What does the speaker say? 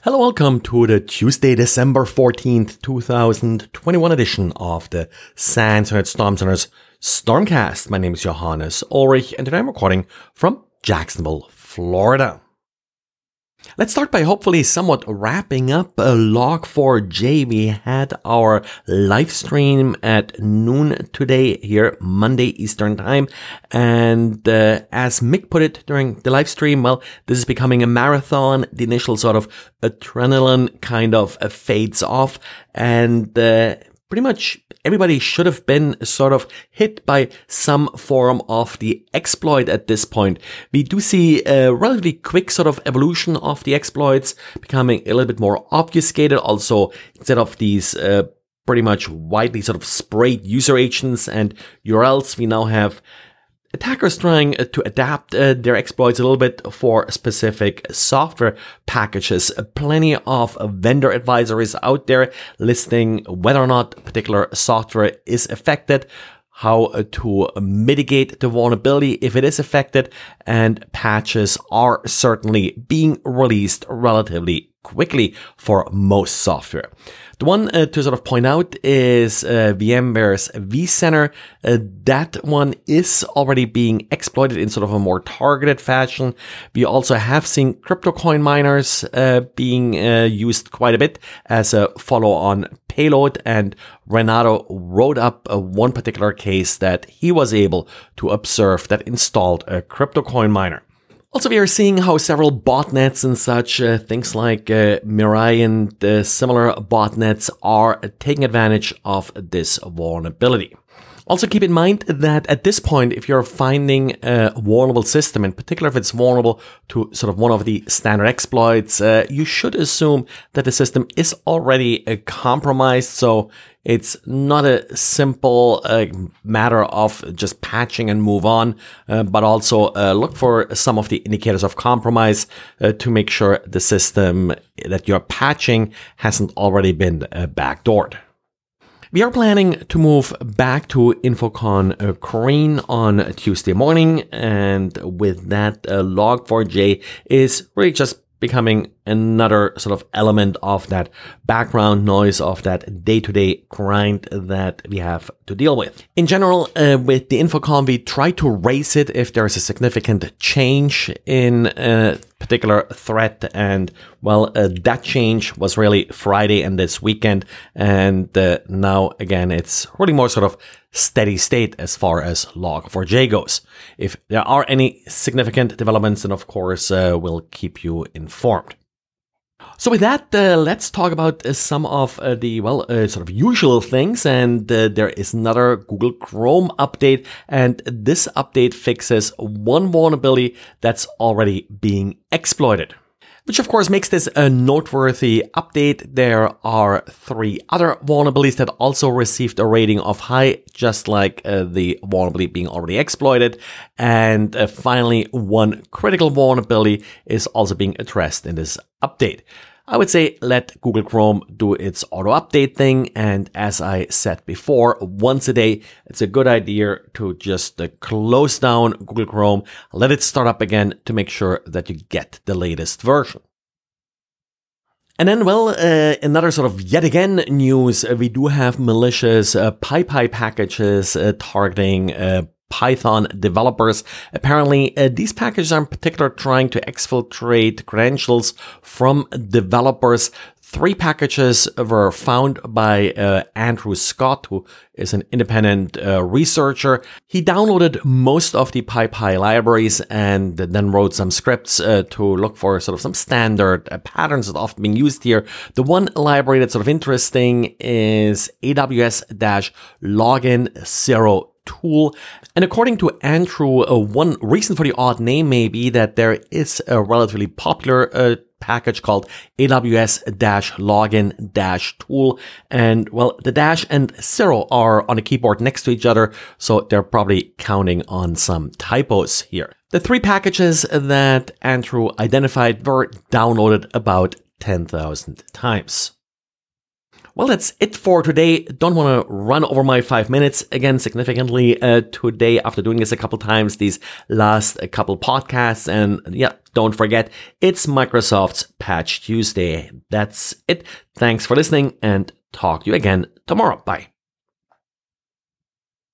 Hello, welcome to the Tuesday, December 14th, 2021 edition of the SANS Internet Storm Center's Stormcast. My name is Johannes Ulrich and today I'm recording from Jacksonville, Florida. Let's start by hopefully somewhat wrapping up a log4j. We had our live stream at noon today here, Monday Eastern time. And uh, as Mick put it during the live stream, well, this is becoming a marathon. The initial sort of adrenaline kind of uh, fades off and uh, pretty much everybody should have been sort of hit by some form of the exploit at this point. We do see a relatively quick sort of evolution of the exploits becoming a little bit more obfuscated. Also, instead of these, uh, pretty much widely sort of sprayed user agents and URLs, we now have attackers trying uh, to adapt uh, their exploits a little bit for specific software packages. Plenty of vendor advisories out there listing whether or not particular software is affected how to mitigate the vulnerability if it is affected, and patches are certainly being released relatively quickly for most software. The one uh, to sort of point out is uh, VMware's vCenter. Uh, that one is already being exploited in sort of a more targeted fashion. We also have seen crypto coin miners uh, being uh, used quite a bit as a follow-on payload. And Renato wrote up uh, one particular case that he was able to observe that installed a crypto coin miner. Also, we are seeing how several botnets and such uh, things like uh, Mirai and uh, similar botnets are taking advantage of this vulnerability. Also keep in mind that at this point, if you're finding a vulnerable system, in particular if it's vulnerable to sort of one of the standard exploits, uh, you should assume that the system is already uh, compromised. So it's not a simple uh, matter of just patching and move on, uh, but also uh, look for some of the indicators of compromise uh, to make sure the system that you're patching hasn't already been backdoored. We are planning to move back to InfoCon uh, green on Tuesday morning, and with that, uh, Log4j is really just becoming another sort of element of that background noise of that day-to-day grind that we have to deal with. In general, uh, with the InfoCon, we try to raise it if there's a significant change in a particular threat. And well, uh, that change was really Friday and this weekend. And uh, now again, it's really more sort of steady state as far as log4j goes. If there are any significant developments, then of course uh, we'll keep you informed. So with that, uh, let's talk about uh, some of uh, the, well, uh, sort of usual things. And uh, there is another Google Chrome update. And this update fixes one vulnerability that's already being exploited which of course makes this a noteworthy update. There are three other vulnerabilities that also received a rating of high, just like uh, the vulnerability being already exploited. And uh, finally, one critical vulnerability is also being addressed in this update. I would say let Google Chrome do its auto update thing. And as I said before, once a day, it's a good idea to just uh, close down Google Chrome, let it start up again to make sure that you get the latest version. And then, well, uh, another sort of yet again news, we do have malicious uh, PyPI packages uh, targeting uh, Python developers. Apparently, uh, these packages are in particular trying to exfiltrate credentials from developers. Three packages were found by uh, Andrew Scott, who is an independent uh, researcher. He downloaded most of the PyPI libraries and then wrote some scripts uh, to look for sort of some standard uh, patterns that are often being used here. The one library that's sort of interesting is AWS-login 0 tool. And according to Andrew, uh, one reason for the odd name may be that there is a relatively popular uh, package called AWS-login-tool. And well, the dash and zero are on the keyboard next to each other. So they're probably counting on some typos here. The three packages that Andrew identified were downloaded about 10,000 times. Well, that's it for today. Don't want to run over my five minutes again significantly uh, today after doing this a couple times, these last couple podcasts. And yeah, don't forget, it's Microsoft's Patch Tuesday. That's it. Thanks for listening and talk to you again tomorrow. Bye.